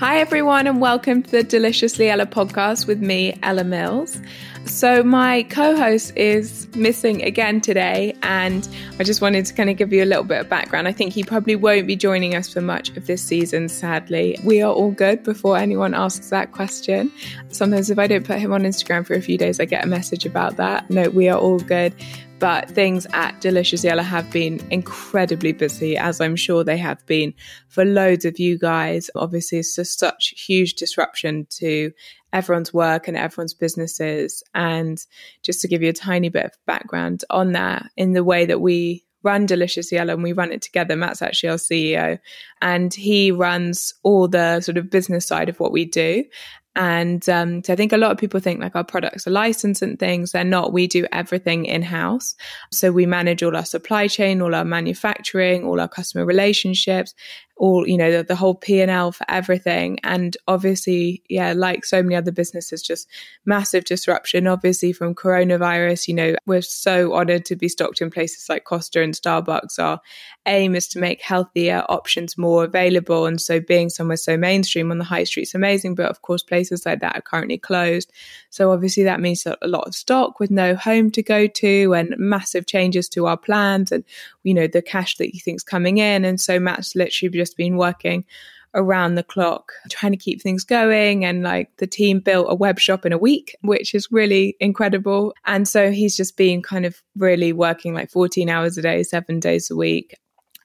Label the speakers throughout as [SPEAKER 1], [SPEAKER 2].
[SPEAKER 1] Hi, everyone, and welcome to the Deliciously Ella podcast with me, Ella Mills. So, my co host is missing again today, and I just wanted to kind of give you a little bit of background. I think he probably won't be joining us for much of this season, sadly. We are all good before anyone asks that question. Sometimes, if I don't put him on Instagram for a few days, I get a message about that. No, we are all good but things at Deliciously Ella have been incredibly busy, as I'm sure they have been for loads of you guys. Obviously, it's just such huge disruption to everyone's work and everyone's businesses. And just to give you a tiny bit of background on that, in the way that we run Deliciously Ella and we run it together. Matt's actually our CEO and he runs all the sort of business side of what we do. And um, so I think a lot of people think like our products are licensed and things. They're not. We do everything in house. So we manage all our supply chain, all our manufacturing, all our customer relationships, all you know the, the whole p&l for everything. And obviously yeah like so many other businesses just massive disruption obviously from coronavirus. You know we're so honored to be stocked in places like costa and starbucks. Our aim is to make healthier options more available. And so being somewhere so mainstream on the high street is amazing. But of course places like that are currently closed. So obviously that means a lot of stock with no home to go to and massive changes to our plans and you know the cash that you think's coming in. And so matt's literally just just been working around the clock trying to keep things going. And like the team built a web shop in a week which is really incredible. And so he's just been kind of really working like 14 hours a day 7 days a week.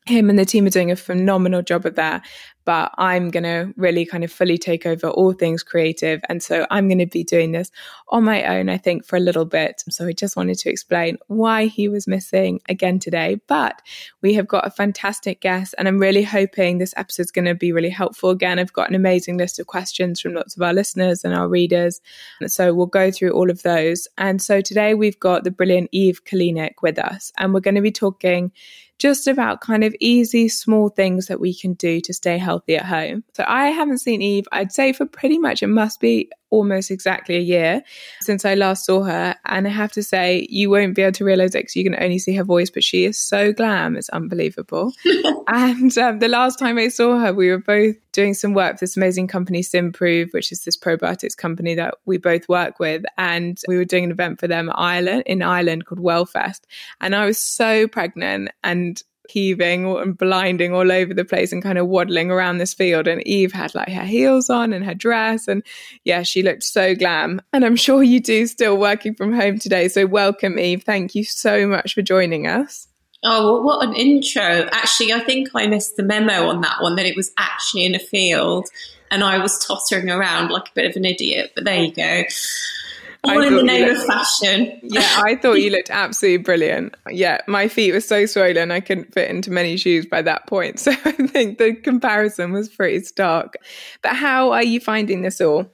[SPEAKER 1] Him and the team are doing a phenomenal job of that. But I'm going to really kind of fully take over all things creative. And so I'm going to be doing this on my own, I think, for a little bit. So I just wanted to explain why he was missing again today. But we have got a fantastic guest, and I'm really hoping this episode is going to be really helpful. Again, I've got an amazing list of questions from lots of our listeners and our readers. So we'll go through all of those. And so today we've got the brilliant Eve Kalinik with us, and we're going to be talking just about kind of easy, small things that we can do to stay healthy at home. So I haven't seen Eve, I'd say for pretty much, it must be almost exactly a year since I last saw her. And I have to say, you won't be able to realize it because you can only see her voice, but she is so glam. It's unbelievable. and um, the last time I saw her, we were both doing some work for this amazing company, Symprove, which is this probiotics company that we both work with. And we were doing an event for them Ireland, in Ireland called Wellfest. And I was so pregnant and heaving and blinding all over the place and kind of waddling around this field. And Eve had like her heels on and her dress. And yeah, she looked so glam. And I'm sure you do still working from home today. So welcome, Eve. Thank you so much for joining us.
[SPEAKER 2] Oh, well, what an intro. Actually, I think I missed the memo on that one that it was actually in a field and I was tottering around like a bit of an idiot. But there you go. All in the name looked, of fashion.
[SPEAKER 1] Yeah, I thought you looked absolutely brilliant. Yeah, my feet were so swollen I couldn't fit into many shoes by that point. So I think the comparison was pretty stark. But how are you finding this all?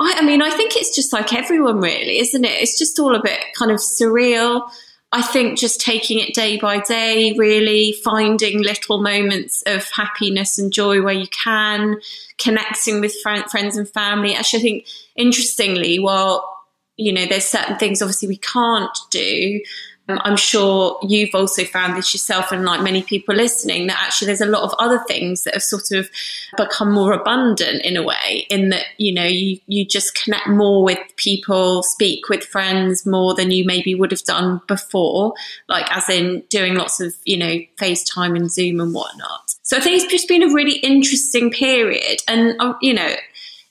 [SPEAKER 2] I, I mean, I think it's just like everyone, really, isn't it? It's just all a bit kind of surreal. I think just taking it day by day, really finding little moments of happiness and joy where you can, connecting with friends and family. Actually, I think interestingly, while you know there's certain things obviously we can't do, I'm sure you've also found this yourself and like many people listening that actually there's a lot of other things that have sort of become more abundant in a way in that, you know, you, you just connect more with people, speak with friends more than you maybe would have done before, like as in doing lots of, you know, FaceTime and Zoom and whatnot. So I think it's just been a really interesting period. And, uh, you know,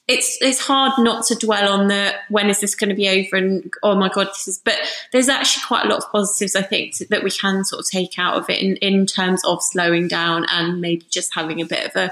[SPEAKER 2] it's it's hard not to dwell on the when is this going to be over and oh my god this is but there's actually quite a lot of positives I think that we can sort of take out of it in, in terms of slowing down and maybe just having a bit of a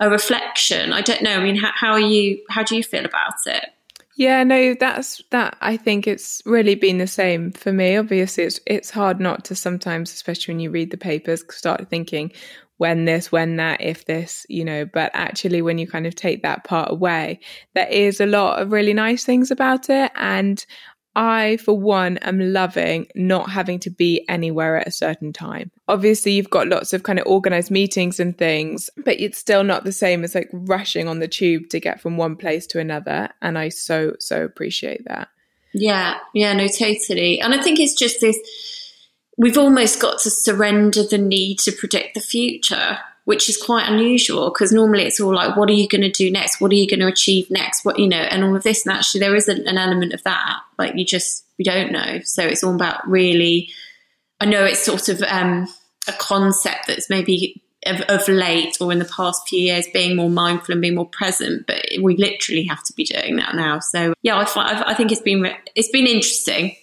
[SPEAKER 2] a reflection I don't know I mean how, how are you how do you feel about it
[SPEAKER 1] yeah, no, that's that. I think it's really been the same for me. Obviously, it's it's hard not to sometimes, especially when you read the papers, start thinking, when this, when that, if this, you know, but actually when you kind of take that part away, there is a lot of really nice things about it. And I, for one, am loving not having to be anywhere at a certain time. Obviously, you've got lots of kind of organized meetings and things, but it's still not the same as like rushing on the tube to get from one place to another. And I so, so appreciate that.
[SPEAKER 2] Yeah, yeah, no, totally. And I think it's just this we've almost got to surrender the need to predict the future, which is quite unusual because normally it's all like, what are you going to do next? What are you going to achieve next? What, you know, and all of this. And actually, there is an, element of that. Like, you just, we don't know. So it's all about really, I know it's sort of um, a concept that's maybe of, of, late or in the past few years being more mindful and being more present, but we literally have to be doing that now. So yeah, I, I think it's been it's been interesting.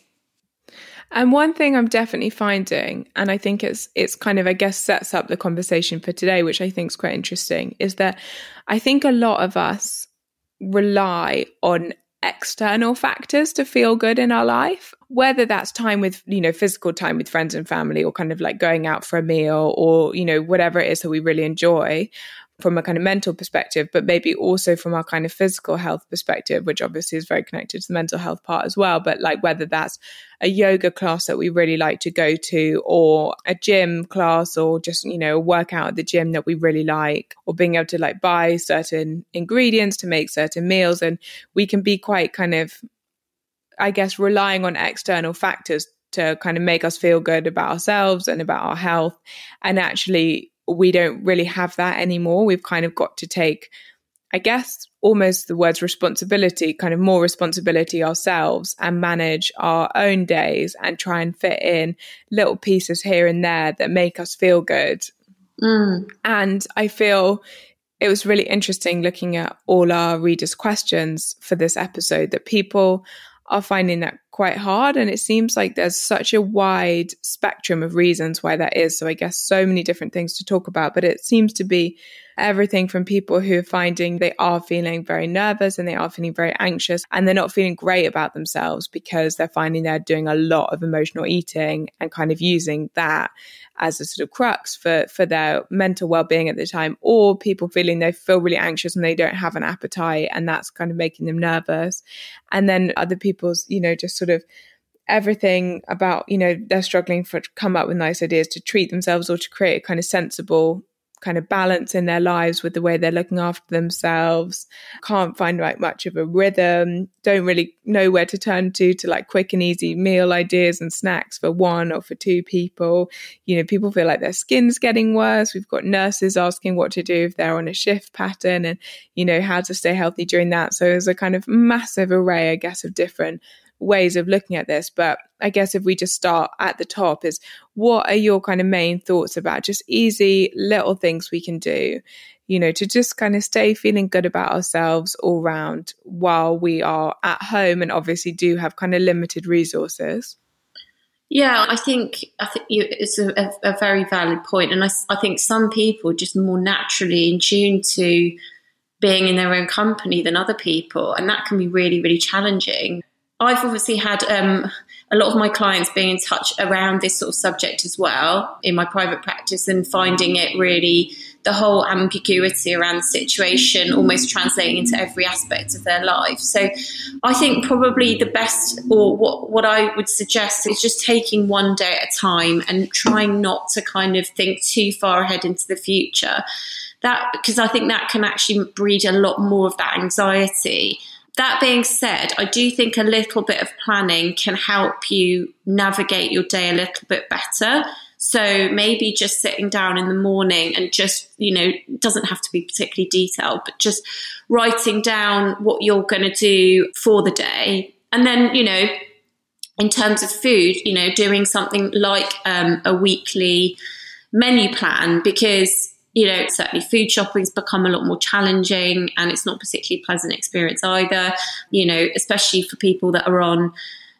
[SPEAKER 1] And one thing I'm definitely finding, and I think it's it's kind of I guess sets up the conversation for today, which I think is quite interesting, is that I think a lot of us rely on external factors to feel good in our life whether that's time with you know physical time with friends and family or kind of like going out for a meal or you know whatever it is that we really enjoy from a kind of mental perspective, but maybe also from our kind of physical health perspective, which obviously is very connected to the mental health part as well. But like whether that's a yoga class that we really like to go to, or a gym class, or just, you know, a workout at the gym that we really like, or being able to like buy certain ingredients to make certain meals. And we can be quite kind of, I guess, relying on external factors to kind of make us feel good about ourselves and about our health. And actually, we don't really have that anymore. We've kind of got to take, I guess, almost the words responsibility, kind of more responsibility ourselves and manage our own days and try and fit in little pieces here and there that make us feel good. Mm. And I feel it was really interesting looking at all our readers' questions for this episode that people are finding that quite hard. And it seems like there's such a wide spectrum of reasons why that is. So I guess so many different things to talk about, but it seems to be everything from people who are finding they are feeling very nervous and they are feeling very anxious and they're not feeling great about themselves because they're finding they're doing a lot of emotional eating and kind of using that as a sort of crux for for their mental well-being at the time or people feeling they feel really anxious and they don't have an appetite and that's kind of making them nervous. And then other people's you know just sort of everything about you know they're struggling for come up with nice ideas to treat themselves or to create a kind of sensible kind of balance in their lives with the way they're looking after themselves, can't find like much of a rhythm, don't really know where to turn to to like quick and easy meal ideas and snacks for one or for two people. You know, people feel like their skin's getting worse. We've got nurses asking what to do if they're on a shift pattern and, you know, how to stay healthy during that. So there's a kind of massive array, I guess, of different ways of looking at this. But I guess if we just start at the top, is what are your kind of main thoughts about just easy little things we can do, you know, to just kind of stay feeling good about ourselves all round while we are at home and obviously do have kind of limited resources?
[SPEAKER 2] Yeah, I think I think it's a, a, a, very valid point, and I, I think some people just more naturally in tune to being in their own company than other people, and that can be really really challenging. I've obviously had um, a lot of my clients being in touch around this sort of subject as well in my private practice and finding it really the whole ambiguity around the situation almost translating into every aspect of their life. So I think probably the best or what, what I would suggest is just taking one day at a time and trying not to kind of think too far ahead into the future. That because I think that can actually breed a lot more of that anxiety that being said, I do think a little bit of planning can help you navigate your day a little bit better. So maybe just sitting down in the morning and just, you know, doesn't have to be particularly detailed, but just writing down what you're going to do for the day. And then, you know, in terms of food, you know, doing something like um, a weekly menu plan because you know, certainly food shopping's become a lot more challenging and it's not particularly pleasant experience either, you know, especially for people that are on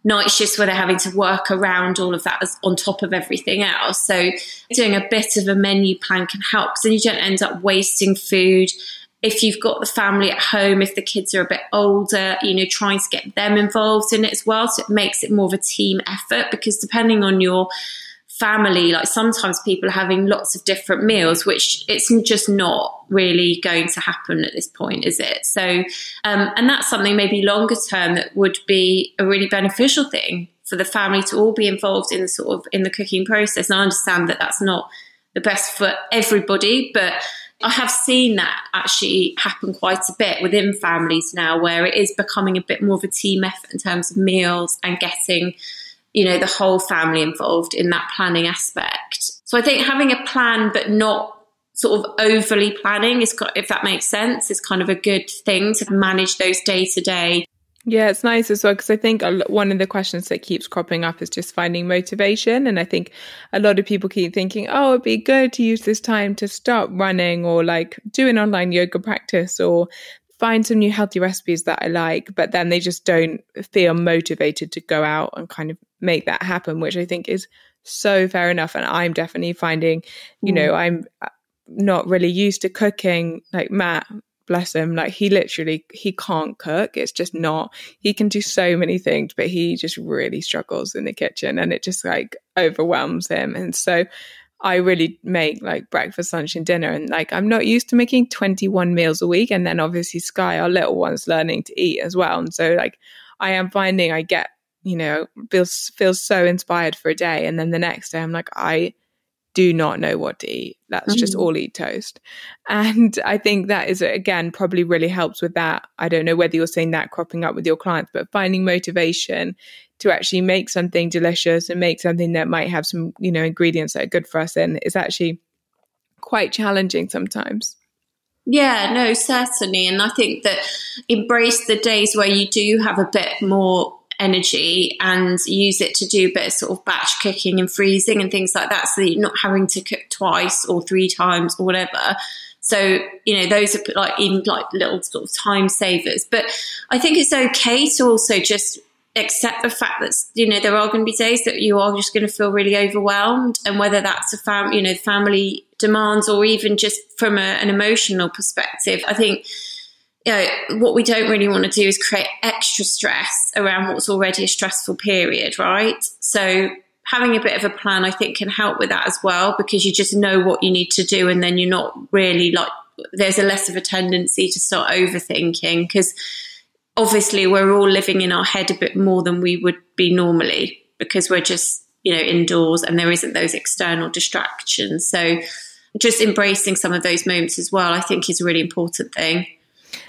[SPEAKER 2] night shifts where they're having to work around all of that as on top of everything else. So doing a bit of a menu plan can help because then you don't end up wasting food. If you've got the family at home, if the kids are a bit older, you know, trying to get them involved in it as well. So it makes it more of a team effort because depending on your family, like sometimes people are having lots of different meals, which it's just not really going to happen at this point, is it? So, um, and that's something maybe longer term that would be a really beneficial thing for the family to all be involved in the sort of in the cooking process. And I understand that that's not the best for everybody, but I have seen that actually happen quite a bit within families now, where it is becoming a bit more of a team effort in terms of meals and getting you know, the whole family involved in that planning aspect. So I think having a plan, but not sort of overly planning is, if that makes sense, is kind of a good thing to manage those day to day.
[SPEAKER 1] Yeah, it's nice as well because I think one of the questions that keeps cropping up is just finding motivation. And I think a lot of people keep thinking, oh, it'd be good to use this time to start running or like do an online yoga practice or find some new healthy recipes that I like, but then they just don't feel motivated to go out and kind of make that happen, which I think is so fair enough. And I'm definitely finding, you mm. know, I'm uh, not really used to cooking like Matt bless him like he literally he can't cook it's just not he can do so many things but he just really struggles in the kitchen and it just like overwhelms him and so I really make like breakfast, lunch, and dinner. And like, I'm not used to making 21 meals a week. And then obviously, Sky, our little one's learning to eat as well. And so, like, I am finding I get, you know, feels feels so inspired for a day. And then the next day, I'm like, I do not know what to eat. Let's mm-hmm. just all eat toast. And I think that is, again, probably really helps with that. I don't know whether you're seeing that cropping up with your clients, but finding motivation to actually make something delicious and make something that might have some, you know, ingredients that are good for us in is actually quite challenging sometimes.
[SPEAKER 2] Yeah, no, certainly. And I think that embrace the days where you do have a bit more energy and use it to do a bit of sort of batch cooking and freezing and things like that so that you're not having to cook twice or three times or whatever. So, you know, those are like even like little sort of time savers. But I think it's okay to also just accept the fact that you know there are going to be days that you are just going to feel really overwhelmed and whether that's a fam you know family demands or even just from a, an emotional perspective i think you know what we don't really want to do is create extra stress around what's already a stressful period right? So having a bit of a plan i think can help with that as well because you just know what you need to do and then you're not really like there's a less of a tendency to start overthinking because obviously we're all living in our head a bit more than we would be normally because we're just you know indoors and there isn't those external distractions. So just embracing some of those moments as well i think is a really important thing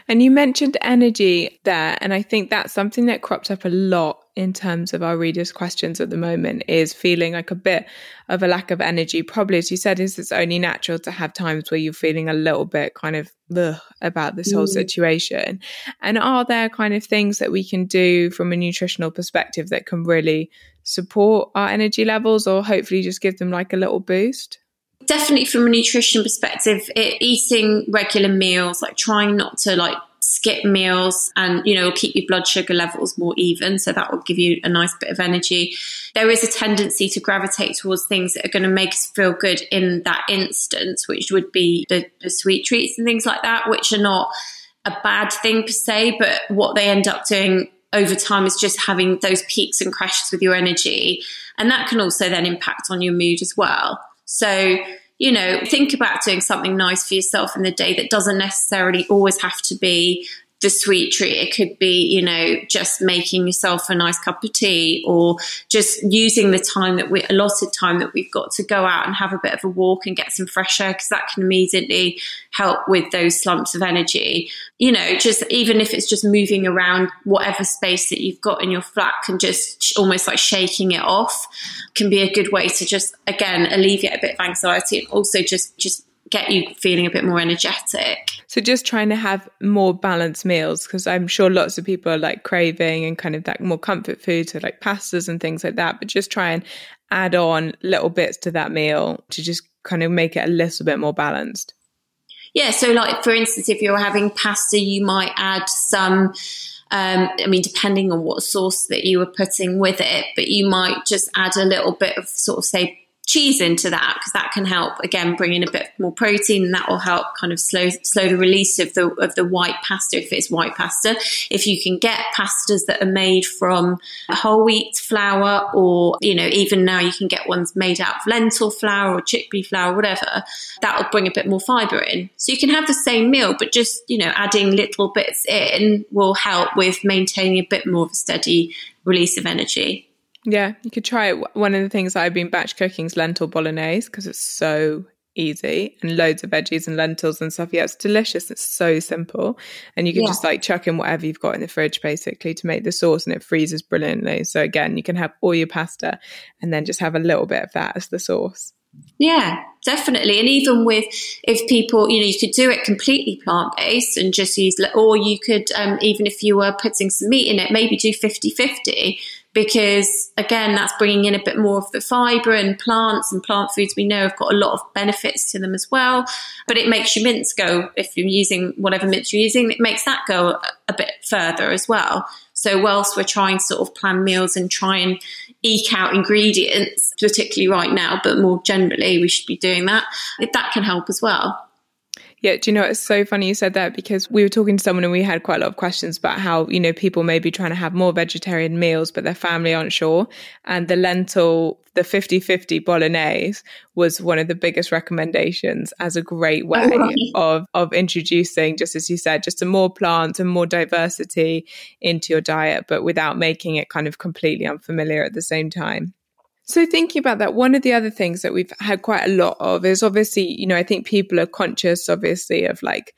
[SPEAKER 1] and you mentioned energy there and i think that's something that cropped up a lot in terms of our readers' questions at the moment is feeling like a bit of a lack of energy. Probably, as you said, is it's only natural to have times where you're feeling a little bit kind of ugh, about this whole mm. situation. And are there kind of things that we can do from a nutritional perspective that can really support our energy levels or hopefully just give them like a little boost?
[SPEAKER 2] Definitely from a nutrition perspective, it, eating regular meals, like trying not to like skip meals and you know keep your blood sugar levels more even so that will give you a nice bit of energy. There is a tendency to gravitate towards things that are going to make us feel good in that instance which would be the, the sweet treats and things like that which are not a bad thing per se but what they end up doing over time is just having those peaks and crashes with your energy. And that can also then impact on your mood as well so you know, think about doing something nice for yourself in the day that doesn't necessarily always have to be the sweet treat. It could be, you know, just making yourself a nice cup of tea or just using the time that we allotted time that we've got to go out and have a bit of a walk and get some fresh air because that can immediately help with those slumps of energy. You know, just even if it's just moving around whatever space that you've got in your flat and just almost like shaking it off can be a good way to just again alleviate a bit of anxiety and also just just get you feeling a bit more energetic.
[SPEAKER 1] So just trying to have more balanced meals because I'm sure lots of people are like craving and kind of like more comfort food, so like pastas and things like that. But just try and add on little bits to that meal to just kind of make it a little bit more balanced.
[SPEAKER 2] Yeah. So like for instance, if you're having pasta, you might add some um, I mean, depending on what sauce that you were putting with it, but you might just add a little bit of sort of say cheese into that because that can help again bring in a bit more protein and that will help kind of slow slow the release of the of the white pasta if it's white pasta. If you can get pastas that are made from whole wheat flour or you know even now you can get ones made out of lentil flour or chickpea flour whatever that will bring a bit more fiber in. So you can have the same meal but just you know adding little bits in will help with maintaining a bit more of a steady release of energy
[SPEAKER 1] yeah, you could try it. One of the things I've been batch cooking is lentil bolognese because it's so easy and loads of veggies and lentils and stuff. Yeah, it's delicious. It's so simple. And you can yeah. just like chuck in whatever you've got in the fridge basically to make the sauce and it freezes brilliantly. So again, you can have all your pasta and then just have a little bit of that as the sauce.
[SPEAKER 2] Yeah, definitely. And even with, if people, you know, you could do it completely plant based and just use, or you could, um, even if you were putting some meat in it, maybe do 50 50 because again, that's bringing in a bit more of the fiber and plants and plant foods we know have got a lot of benefits to them as well. But it makes your mince go, if you're using whatever mince you're using, it makes that go a, bit further as well. So whilst we're trying to sort of plan meals and try and eke out ingredients, particularly right now, but more generally, we should be doing that. That can help as well.
[SPEAKER 1] Yeah, do you know it's so funny you said that because we were talking to someone and we had quite a lot of questions about how, you know, people may be trying to have more vegetarian meals, but their family aren't sure. And the lentil, the 50-50 bolognese was one of the biggest recommendations as a great way oh, right. of of introducing, just as you said, just a more plants and more diversity into your diet, but without making it kind of completely unfamiliar at the same time. So thinking about that, one of the other things that we've had quite a lot of is obviously, you know, I think people are conscious, obviously, of like,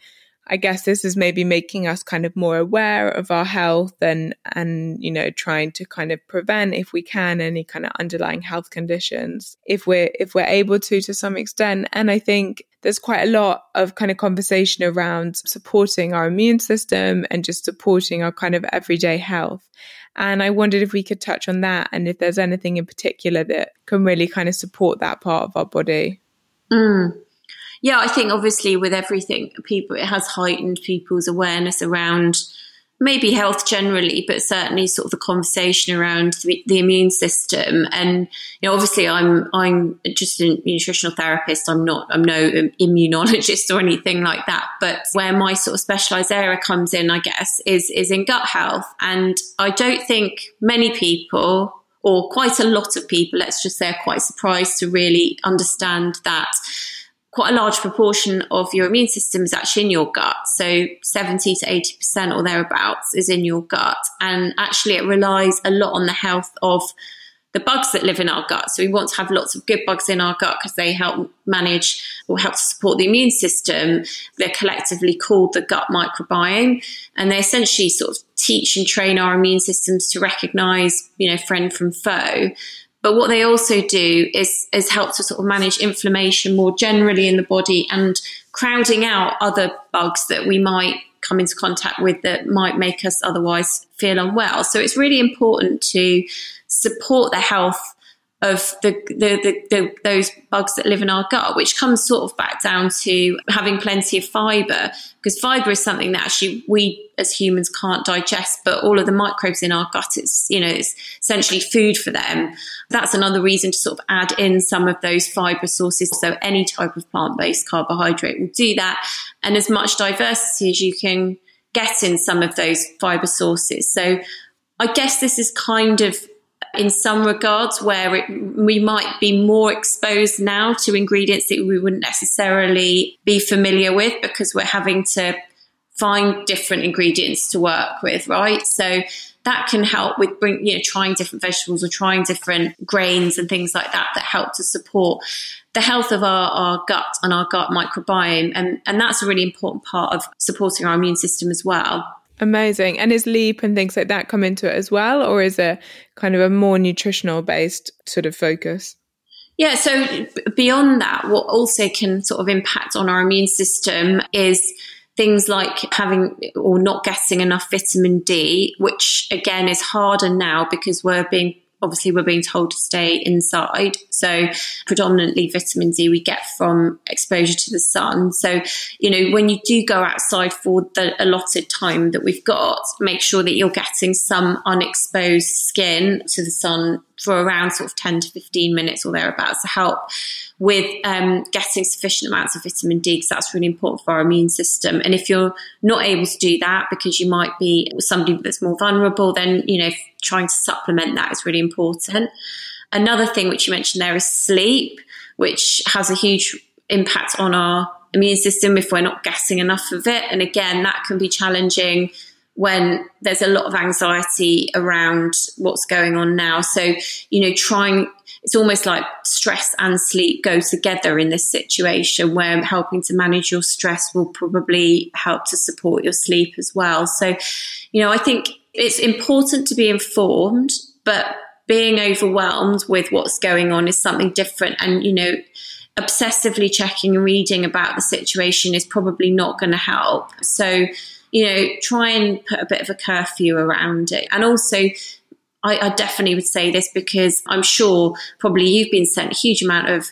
[SPEAKER 1] I guess this is maybe making us kind of more aware of our health and, and, you know, trying to kind of prevent, if we can, any kind of underlying health conditions, if we're, if we're able to, to some extent. And I think there's quite a lot of kind of conversation around supporting our immune system and just supporting our kind of everyday health. And I wondered if we could touch on that and if there's anything in particular that can really kind of support that part of our body.
[SPEAKER 2] Mm. Yeah, I think obviously with everything, people, it has heightened people's awareness around maybe health generally, but certainly sort of the conversation around the, the, immune system. And you know, obviously, I'm I'm just a nutritional therapist. I'm not I'm no immunologist or anything like that. But where my sort of specialized area comes in, I guess, is is in gut health. And I don't think many people. Or quite a lot of people, let's just say, are quite surprised to really understand that quite a large proportion of your immune system is actually in your gut. So 70 to 80% or thereabouts is in your gut. And actually, it relies a lot on the health of the bugs that live in our gut. So we want to have lots of good bugs in our gut because they help manage or help to support the immune system. They're collectively called the gut microbiome and they essentially sort of teach and train our immune systems to recognize, you know, friend from foe. But what they also do is, is help to sort of manage inflammation more generally in the body and crowding out other bugs that we might come into contact with that might make us otherwise feel unwell. So it's really important to support the health of the, the, the, the, those bugs that live in our gut, which comes sort of back down to having plenty of fiber, because fiber is something that actually we as humans can't digest, but all of the microbes in our gut, it's, you know, it's essentially food for them. That's another reason to sort of add in some of those fiber sources. So any type of plant-based carbohydrate will do that. And as much diversity as you can get in some of those fiber sources. So I guess this is kind of in some regards where it, we might be more exposed now to ingredients that we wouldn't necessarily be familiar with because we're having to find different ingredients to work with, right? So that can help with bring, you know, trying different vegetables or trying different grains and things like that that help to support the health of our, our gut and our gut microbiome. And, and that's a really important part of supporting our immune system as well.
[SPEAKER 1] Amazing. And is LEAP and things like that come into it as well? Or is it kind of a more nutritional based sort of focus?
[SPEAKER 2] Yeah, so beyond that, what also can sort of impact on our immune system is things like having or not getting enough vitamin D, which again is harder now because we're being obviously we're being told to stay inside. So predominantly vitamin D we get from exposure to the sun. So, you know, when you do go outside for the allotted time that we've got, make sure that you're getting some unexposed skin to the sun for around sort of 10 to 15 minutes or thereabouts to help with um, getting sufficient amounts of vitamin D because that's really important for our immune system. And if you're not able to do that because you might be somebody that's more vulnerable, then, you know, trying to supplement that is really important. Another thing which you mentioned there is sleep, which has a huge impact on our immune system if we're not getting enough of it. And again, that can be challenging when there's a lot of anxiety around what's going on now. So, you know, trying, it's almost like stress and sleep go together in this situation where helping to manage your stress will probably help to support your sleep as well. So, you know, I think it's important to be informed, but being overwhelmed with what's going on is something different. And, you know, obsessively checking and reading about the situation is probably not going to help. So, you know, try and put a bit of a curfew around it. And also, I, I definitely would say this because I'm sure probably you've been sent a huge amount of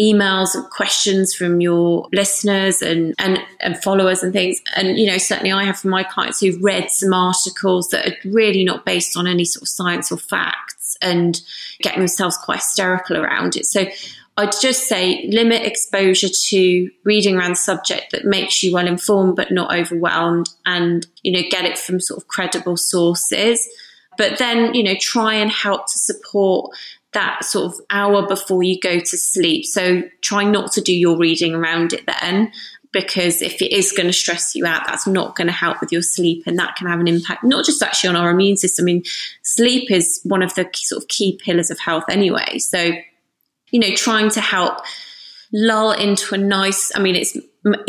[SPEAKER 2] emails and questions from your listeners and, and, and followers and things. And, you know, certainly I have from my clients who've read some articles that are really not based on any sort of science or facts and getting themselves quite hysterical around it. So I'd just say limit exposure to reading around the subject that makes you well informed but not overwhelmed and, you know, get it from sort of credible sources. But then, you know, try and help to support that sort of hour before you go to sleep. So try not to do your reading around it then because if it is going to stress you out, that's not going to help with your sleep and that can have an impact, not just actually on our immune system. I mean, sleep is one of the sort of key pillars of health anyway. So you know, trying to help lull into a nice, I mean, it's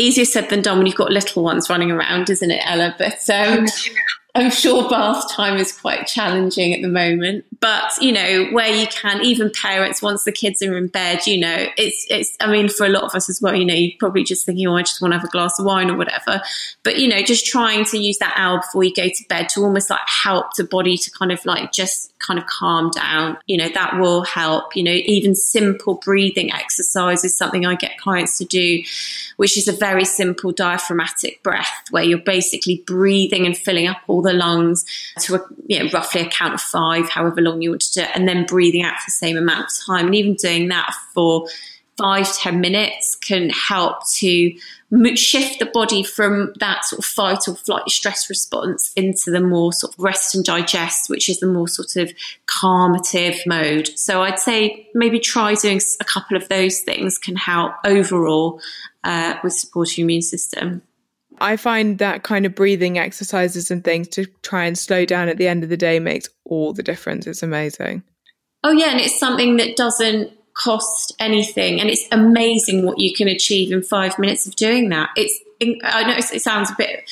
[SPEAKER 2] easier said than done when you've got little ones running around, isn't it, Ella? But um, I'm sure bath time is quite challenging at the moment, but you know, where you can, even parents, once the kids are in bed, you know, it's, it's, I mean, for a lot of us as well, you know, you're probably just thinking, oh, I just want to have a glass of wine or whatever. But, you know, just trying to use that hour before you go to bed to almost like help the body to kind of like just kind of calm down, you know, that will help. You know, even simple breathing exercise is something I get clients to do, which is a very simple diaphragmatic breath where you're basically breathing and filling up all the lungs to a, you know, roughly a count of five, however long you want to do it, and then breathing out for the same amount of time. And even doing that for five, ten minutes can help to shift the body from that sort of fight or flight stress response into the more sort of rest and digest, which is the more sort of calmative mode. So I'd say maybe try doing a couple of those things can help overall uh, with supporting your immune system.
[SPEAKER 1] I find that kind of breathing exercises and things to try and slow down at the end of the day makes all the difference. It's amazing.
[SPEAKER 2] Oh, yeah. And it's something that doesn't cost anything. And it's amazing what you can achieve in five minutes of doing that. It's, I know it sounds a bit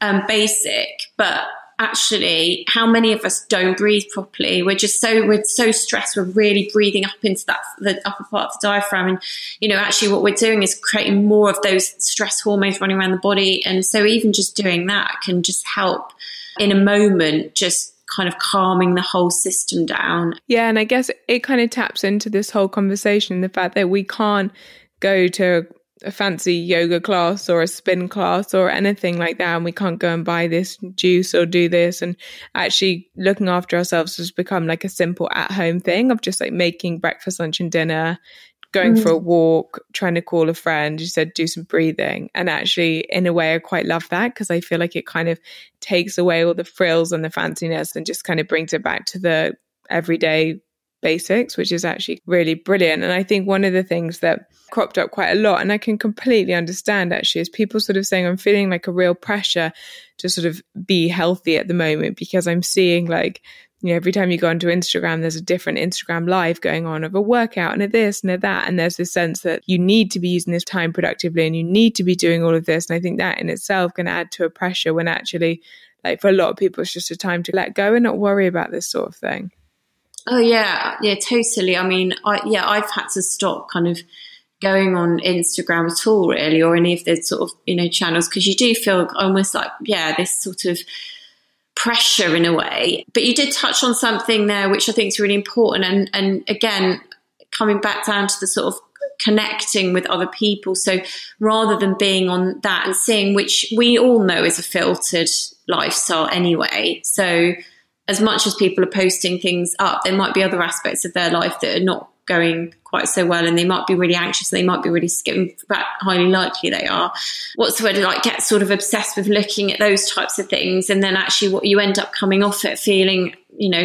[SPEAKER 2] um, basic, but actually how many of us don't breathe properly? We're just so we're so stressed. We're really breathing up into that the upper part of the diaphragm. And you know actually what we're doing is creating more of those stress hormones running around the body. And so even just doing that can just help in a moment just kind of calming the whole system down.
[SPEAKER 1] Yeah, and I guess it kind of taps into this whole conversation the fact that we can't go to a fancy yoga class or a spin class or anything like that and we can't go and buy this juice or do this and actually looking after ourselves has become like a simple at home thing of just like making breakfast lunch and dinner going mm-hmm. for a mm. walk, trying to call a friend. You said do some breathing. And actually, in a way, I quite love that because I feel like it kind of takes away all the frills and the fanciness and just kind of brings it back to the everyday basics, which is actually really brilliant. And I think one of the things that cropped up quite a lot, and I can completely understand actually, is people sort of saying, I'm feeling like a real pressure to sort of be healthy at the moment because I'm seeing like you know, every time you go onto Instagram, there's a different Instagram live going on of a workout and a this and a that. And there's this sense that you need to be using this time productively and you need to be doing all of this. And I think that in itself can add to a pressure when actually, like for a lot of people, it's just a time to let go and not worry about this sort of thing.
[SPEAKER 2] Oh yeah, yeah, totally. I mean, I yeah, I've had to stop kind of going on Instagram at all, really, or any of the sort of you know channels because you do feel almost like yeah, this sort of pressure in a way. But you did touch on something there which I think is really important. And, and again, coming back down to the sort of connecting with other people. So rather than being on that and seeing, which we all know is a filtered lifestyle anyway. So as much as people are posting things up, there might be other aspects of their life that are not going quite so well and they might be really anxious they might be really in fact highly likely they are. What's the word? Like get sort of obsessed with looking at those types of things and then actually what you end up coming off it feeling you know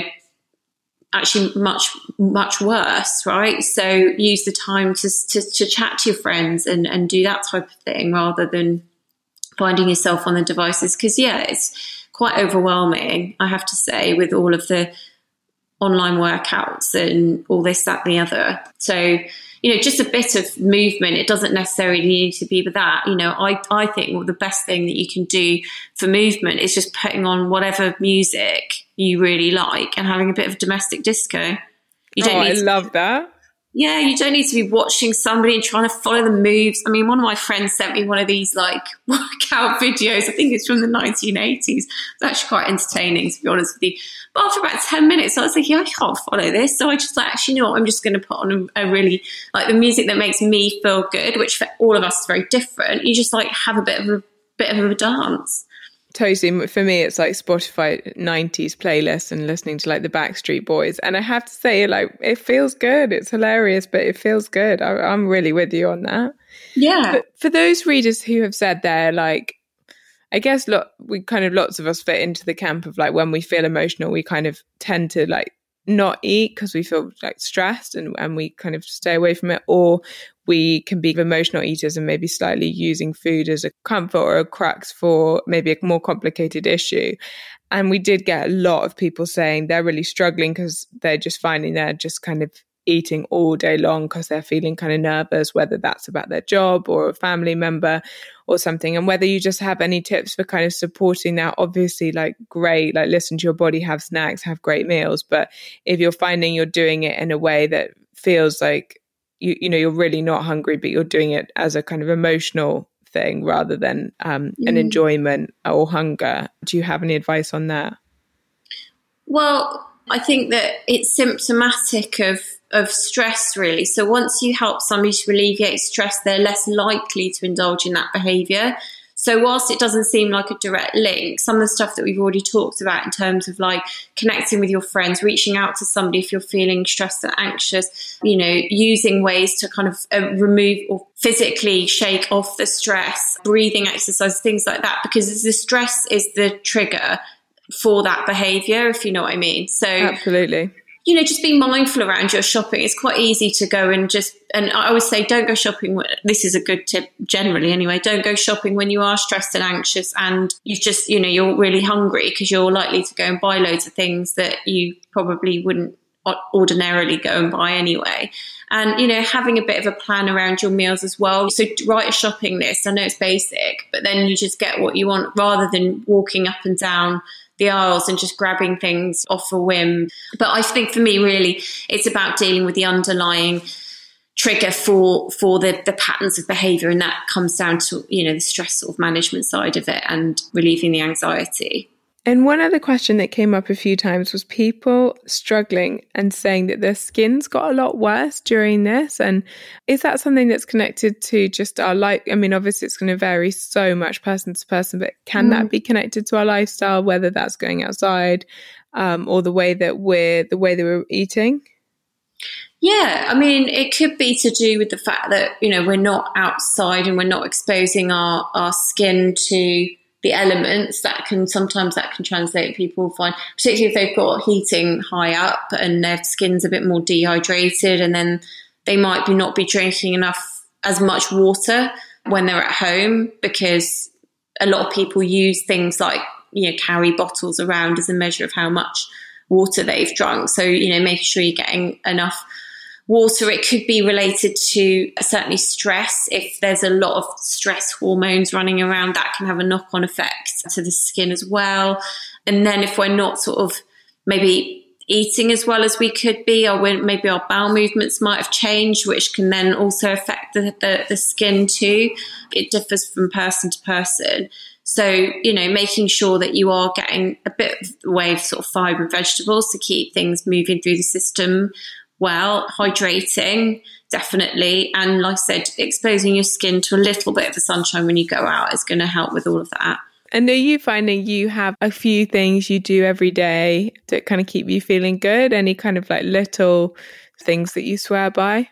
[SPEAKER 2] actually much much worse right? So use the time to, to, to chat to your friends and and do that type of thing rather than finding yourself on the devices because yeah it's quite overwhelming i have to say with all of the online workouts and all this, that, and the other. So, you know, just a bit of movement. It doesn't necessarily need to be with that. You know, I, I think well, the best thing that you can do for movement is just putting on whatever music you really like and having a bit of domestic disco.
[SPEAKER 1] You don't oh, need I love that.
[SPEAKER 2] Yeah, you don't need to be watching somebody and trying to follow the moves. I mean, one of my friends sent me one of these like workout videos. I think it's from the 1980s. It's actually quite entertaining, to be honest with you. But after about 10 minutes, I was like, yeah, I can't follow this. So I just like, actually, you know what? I'm just going to put on a, a, really, like the music that makes me feel good, which for all of us is very different. You just like have a bit of a bit of a dance.
[SPEAKER 1] Totally. For me, it's like Spotify 90s playlist and listening to like the Backstreet Boys. And I have to say, like, it feels good. It's hilarious, but it feels good. I, am really with you on that.
[SPEAKER 2] Yeah.
[SPEAKER 1] But for those readers who have said they're like, I guess look, we kind of lots of us fit into the camp of like when we feel emotional, we kind of tend to like not eat because we feel like stressed and, and we kind of stay away from it, or we can be emotional eaters and maybe slightly using food as a comfort or a crux for maybe a more complicated issue. And we did get a lot of people saying they're really struggling because they're just finding they're just kind of eating all day long because they're feeling kind of nervous, whether that's about their job or a family member or something. And whether you just have any tips for kind of supporting that, obviously, like great, like listen to your body, have snacks, have great meals. But if you're finding you're doing it in a way that feels like you, you know, you're really not hungry, but you're doing it as a kind of emotional thing rather than um, mm. an enjoyment or hunger. Do you have any advice on that?
[SPEAKER 2] Well, I think that it's symptomatic of of stress really. So once you help somebody to alleviate stress, they're less likely to indulge in that behavior. So whilst it doesn't seem like a direct link, some of the stuff that we've already talked about in terms of like connecting with your friends, reaching out to somebody if you're feeling stressed and anxious, you know, using ways to kind of uh, remove or physically shake off the stress, breathing exercise, things like that, because the stress is the trigger for that behavior, if you know what I mean. So
[SPEAKER 1] absolutely
[SPEAKER 2] you know, just be mindful around your shopping. It's quite easy to go and just, and I always say, don't go shopping. This is a good tip generally anyway. Don't go shopping when you are stressed and anxious and you just, you know, you're really hungry because you're likely to go and buy loads of things that you probably wouldn't ordinarily go and buy anyway. And, you know, having a bit of a plan around your meals as well. So write a shopping list. I know it's basic, but then you just get what you want rather than walking up and down the aisles and just grabbing things off a whim. But I think for me, really, it's about dealing with the underlying trigger for for the the patterns of behavior and that comes down to you know the stress sort of management side of it and relieving the anxiety
[SPEAKER 1] and one other question that came up a few times was people struggling and saying that their skins got a lot worse during this. And is that something that's connected to just our life? I mean, obviously, it's going to vary so much person to person, but can mm. that be connected to our lifestyle, whether that's going outside um, or the way that we're the way that we're eating?
[SPEAKER 2] Yeah, I mean, it could be to do with the fact that you know we're not outside and we're not exposing our our skin to the elements that can sometimes that can translate people find particularly if they've got heating high up and their skin's a bit more dehydrated and then they might be not be drinking enough as much water when they're at home because a lot of people use things like you know carry bottles around as a measure of how much water they've drunk. So you know making sure you're getting enough water. It could be related to certainly stress. If there's a lot of stress hormones running around, that can have a knock on effect to the skin as well. And then if we're not sort of maybe eating as well as we could be, or maybe our bowel movements might have changed, which can then also affect the, the, the skin too. It differs from person to person. So, you know, making sure that you are getting a bit of way of sort of fiber and vegetables to keep things moving through the system well, hydrating, definitely. And like I said, exposing your skin to a little bit of the sunshine when you go out is going to help with all of that.
[SPEAKER 1] And are you finding you have a few things you do every day that kind of keep you feeling good? Any kind of like little things that you swear by?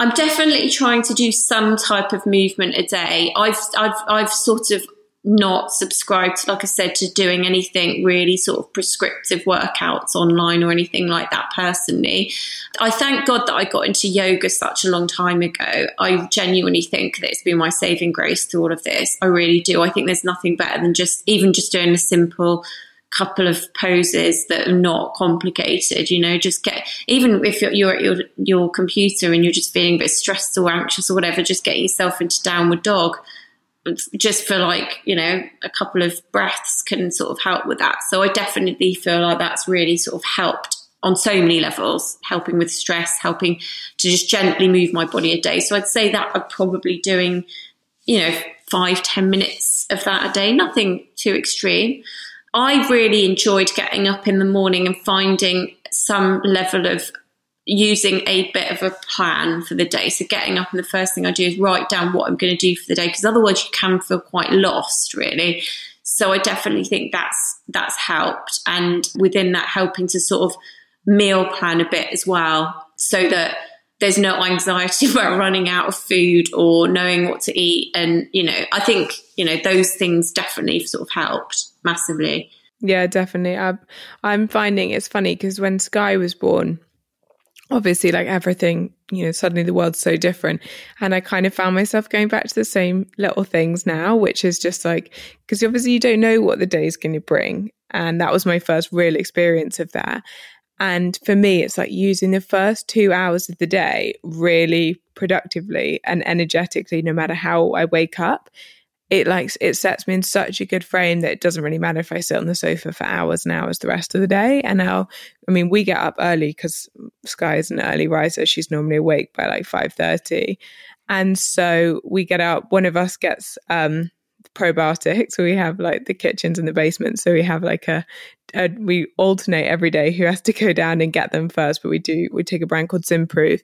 [SPEAKER 2] I'm definitely trying to do some type of movement a day. I've I've I've sort of not subscribed, like I said, to doing anything really sort of prescriptive workouts online or anything like that personally. I thank God that I got into yoga such a long time ago. I genuinely think that it's been my saving grace through all of this. I really do. I think there's nothing better than just even just doing a simple couple of poses that are not complicated you know just get even if you're, you're, at your your computer and you're just feeling a bit stressed or anxious or whatever just get yourself into downward dog just for like you know a couple of breaths can sort of help with that. So i definitely feel like that's really sort of helped on so many levels helping with stress helping to just gently move my body a day. So i'd say that i'm probably doing you know five ten minutes of that a day nothing too extreme. I really enjoyed getting up in the morning and finding some level of using a bit of a plan for the day. So getting up and the first thing I do is write down what I'm going to do for the day because otherwise you can feel quite lost really. So I definitely think that's that's helped and within that helping to sort of meal plan a bit as well so that there's no anxiety about running out of food or knowing what to eat and you know I think you know those things definitely sort of helped massively.
[SPEAKER 1] Yeah, definitely. I'm, I'm finding it's funny because when Sky was born, obviously like everything you know suddenly the world's so different. And i kind of found myself going back to the same little things now which is just like because obviously you don't know what the day is going to bring. And that was my first real experience of that. And for me it's like using the first two hours of the day really productively and energetically no matter how i wake up it likes it sets me in such a good frame that it doesn't really matter if I sit on the sofa for hours and hours the rest of the day. And now, I mean, we get up early because Sky is an early riser. She's normally awake by like five thirty, and so we get up. One of us gets um, probiotics. So we have like the kitchens and the basement. So we have like a, a, we alternate every day who has to go down and get them first. But we do we take a brand called Symprove,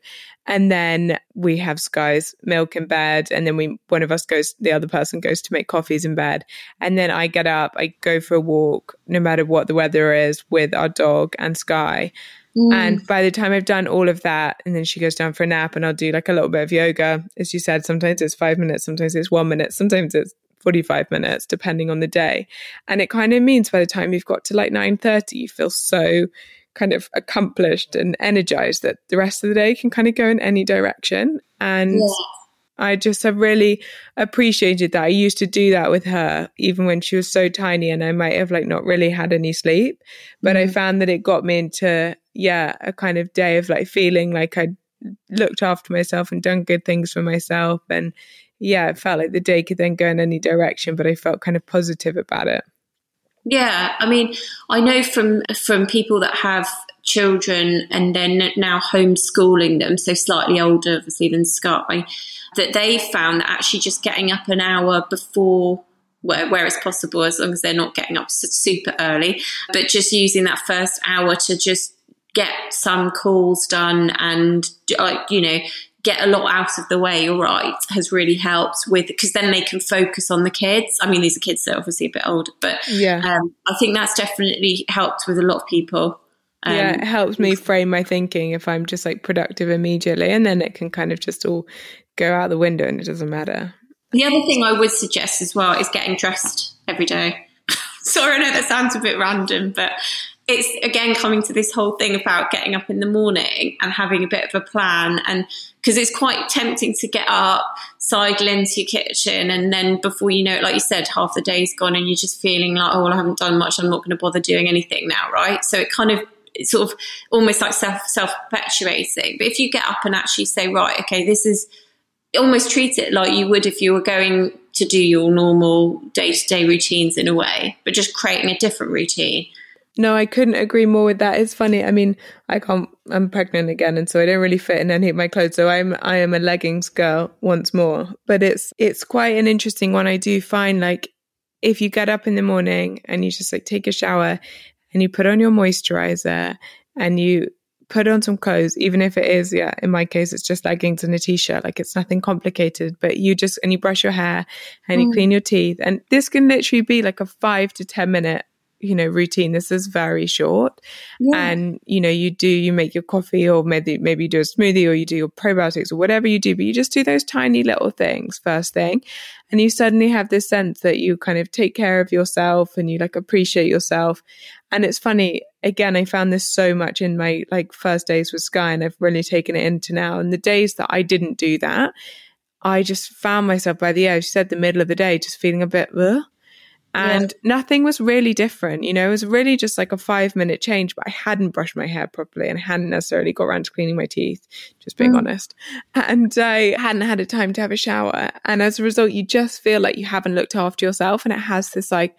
[SPEAKER 1] and then we have Sky's milk in bed, and then we one of us goes, the other person goes to make coffees in bed, and then I get up, I go for a walk, no matter what the weather is, with our dog and Sky. Mm. And by the time I've done all of that, and then she goes down for a nap, and I'll do like a little bit of yoga. As you said, sometimes it's five minutes, sometimes it's one minute, sometimes it's 45 minutes depending on the day and it kind of means by the time you've got to like 9:30 you feel so kind of accomplished and energized that the rest of the day can kind of go in any direction and yeah. I just have really appreciated that. I used to do that with her even when she was so tiny and I might have like not really had any sleep. But mm-hmm. I found that it got me into, yeah, a kind of day of like feeling like I looked after myself and done good things for myself and yeah, it felt like the day could then go in any direction, but I felt kind of positive about it.
[SPEAKER 2] Yeah, I mean, I know from from people that have children and then now homeschooling them, so slightly older, obviously than Sky, that they found that actually just getting up an hour before where, where it's possible, as long as they're not getting up super early, but just using that first hour to just get some calls done and like you know get a lot out of the way, all right, has really helped with because then they can focus on the kids. I mean, these are kids that are obviously a bit older, but yeah, um, I think that's definitely helped with a lot of people.
[SPEAKER 1] Um, yeah, it helps me frame my thinking if I'm just like productive immediately, and then it can kind of just all go out the window and it doesn't matter.
[SPEAKER 2] The other thing I would suggest as well is getting dressed every day. Sorry, I know that sounds a bit random, but it's again coming to this whole thing about getting up in the morning and having a bit of a plan and because it's quite tempting to get up sidle into your kitchen and then before you know it like you said half the day's gone and you're just feeling like oh well i haven't done much. I'm not going to bother doing anything now right? So it kind of it's sort of almost like self self perpetuating but if you get up and actually say right okay this is almost treat it like you would if you were going to do your normal day-to-day routines in a way but just creating a different routine
[SPEAKER 1] no, I couldn't agree more with that. It's funny. I mean, I can't. I'm pregnant again, and so I don't really fit in any of my clothes. So I'm I am a leggings girl once more. But it's it's quite an interesting one. I do find like if you get up in the morning and you just like take a shower and you put on your moisturizer and you put on some clothes, even if it is, yeah, in my case, it's just leggings and a t-shirt. Like it's nothing complicated, but you just, and you brush your hair and you mm. clean your teeth. And this can literally be like a five to 10 minute you know routine this is very short. Yeah. and you know you do you make your coffee or maybe maybe you do a smoothie or you do your probiotics or whatever you do but you just do those tiny little things first thing. And you suddenly have this sense that you kind of take care of yourself and you like appreciate yourself. And it's funny again i found this so much in my like first days with sky and i've really taken it into now. And the days that i didn't do that I just found myself by the end, she said the middle of the day, just feeling a bit, Ugh and yeah. nothing was really different. You know, it was really just like a five minute change, but I hadn't brushed my hair properly and I hadn't necessarily got around to cleaning my teeth, just being mm. honest. And I hadn't had a time to have a shower. And as a result, you just feel like you haven't looked after yourself. And it has this like,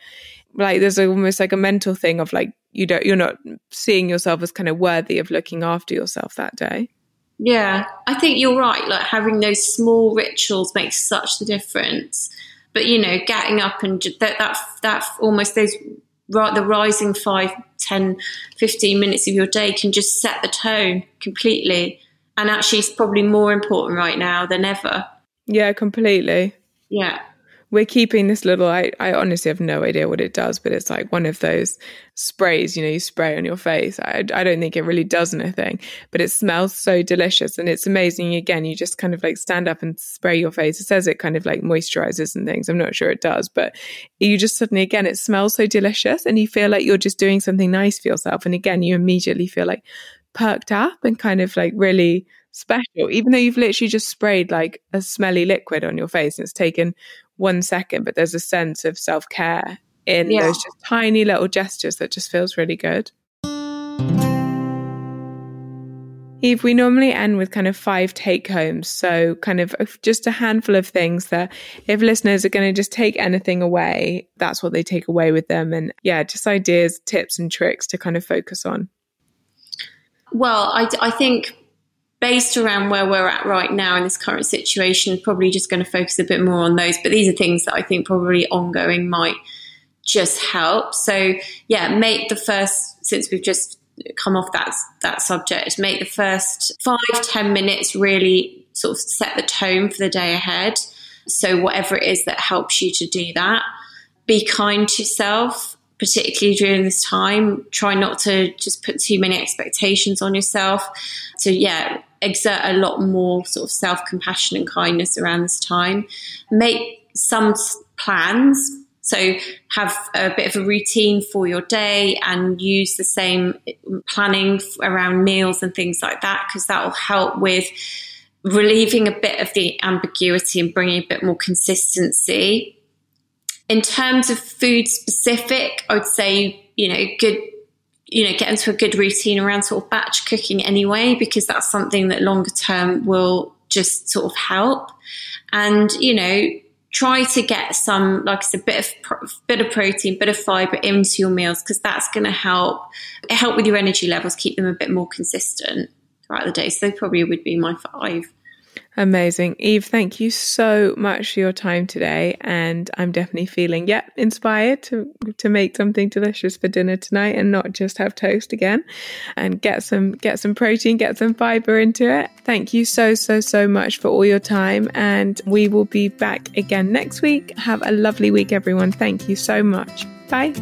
[SPEAKER 1] like there's almost like a mental thing of like, you don't, you're not seeing yourself as kind of worthy of looking after yourself that day.
[SPEAKER 2] Yeah, I think you're right. Like having those small rituals makes such a difference but you know, getting up and that that that almost those the rising 5, 10, 15 minutes of your day can just set the tone completely. And actually, it's probably more important right now than ever.
[SPEAKER 1] Yeah, completely.
[SPEAKER 2] Yeah
[SPEAKER 1] we're keeping this little I, I honestly have no idea what it does but it's like one of those sprays you know you spray on your face. I, I don't think it really does anything but it smells so delicious and it's amazing. Again you just kind of like stand up and spray your face. It says it kind of like moisturizes and things. I'm not sure it does but you just suddenly again it smells so delicious and you feel like you're just doing something nice for yourself. And again you immediately feel like perked up and kind of like really special, even though you've literally just sprayed like a smelly liquid on your face and it's taken one second, but there's a sense of self care in yeah. those just tiny little gestures that just feels really good. Eve, we normally end with kind of five take homes. So, kind of uh, just a handful of things that if listeners are going to just take anything away, that's what they take away with them. And yeah, just ideas, tips, and tricks to kind of focus on.
[SPEAKER 2] Well, I, I think based around where we're at right now in this current situation, probably just going to focus a bit more on those. But these are things that I think probably ongoing might just help. So yeah, make the first since we've just come off that that subject, make the first five ten minutes really sort of set the tone for the day ahead. So whatever it is that helps you to do that, be kind to yourself particularly during this time. Try not to just put too many expectations on yourself. So, yeah, exert a lot more sort of self compassion and kindness around this time. Make some plans. So, have a bit of a routine for your day and use the same mm, planning around meals and things like that, because that will help with relieving a bit of the ambiguity and bringing a bit more consistency in terms of food specific, I would say, you know, good, you know, get into a good routine around sort of batch cooking anyway, because that's something that longer term will just sort of help. And, you know, try to get some, like I said, bit of bit of protein, bit of fiber into your meals because that's going to help help with your energy levels, keep them a bit more consistent throughout the day. So probably would be my five.
[SPEAKER 1] Amazing. Eve, thank you so much for your time today. And I'm definitely feeling, yeah, inspired to, to make something delicious for dinner tonight and not just have toast again and get some, get some protein, get some fiber into it. Thank you so, so, so much for all your time. And we will be back again next week. Have a lovely week, everyone. Thank you so much. Bye.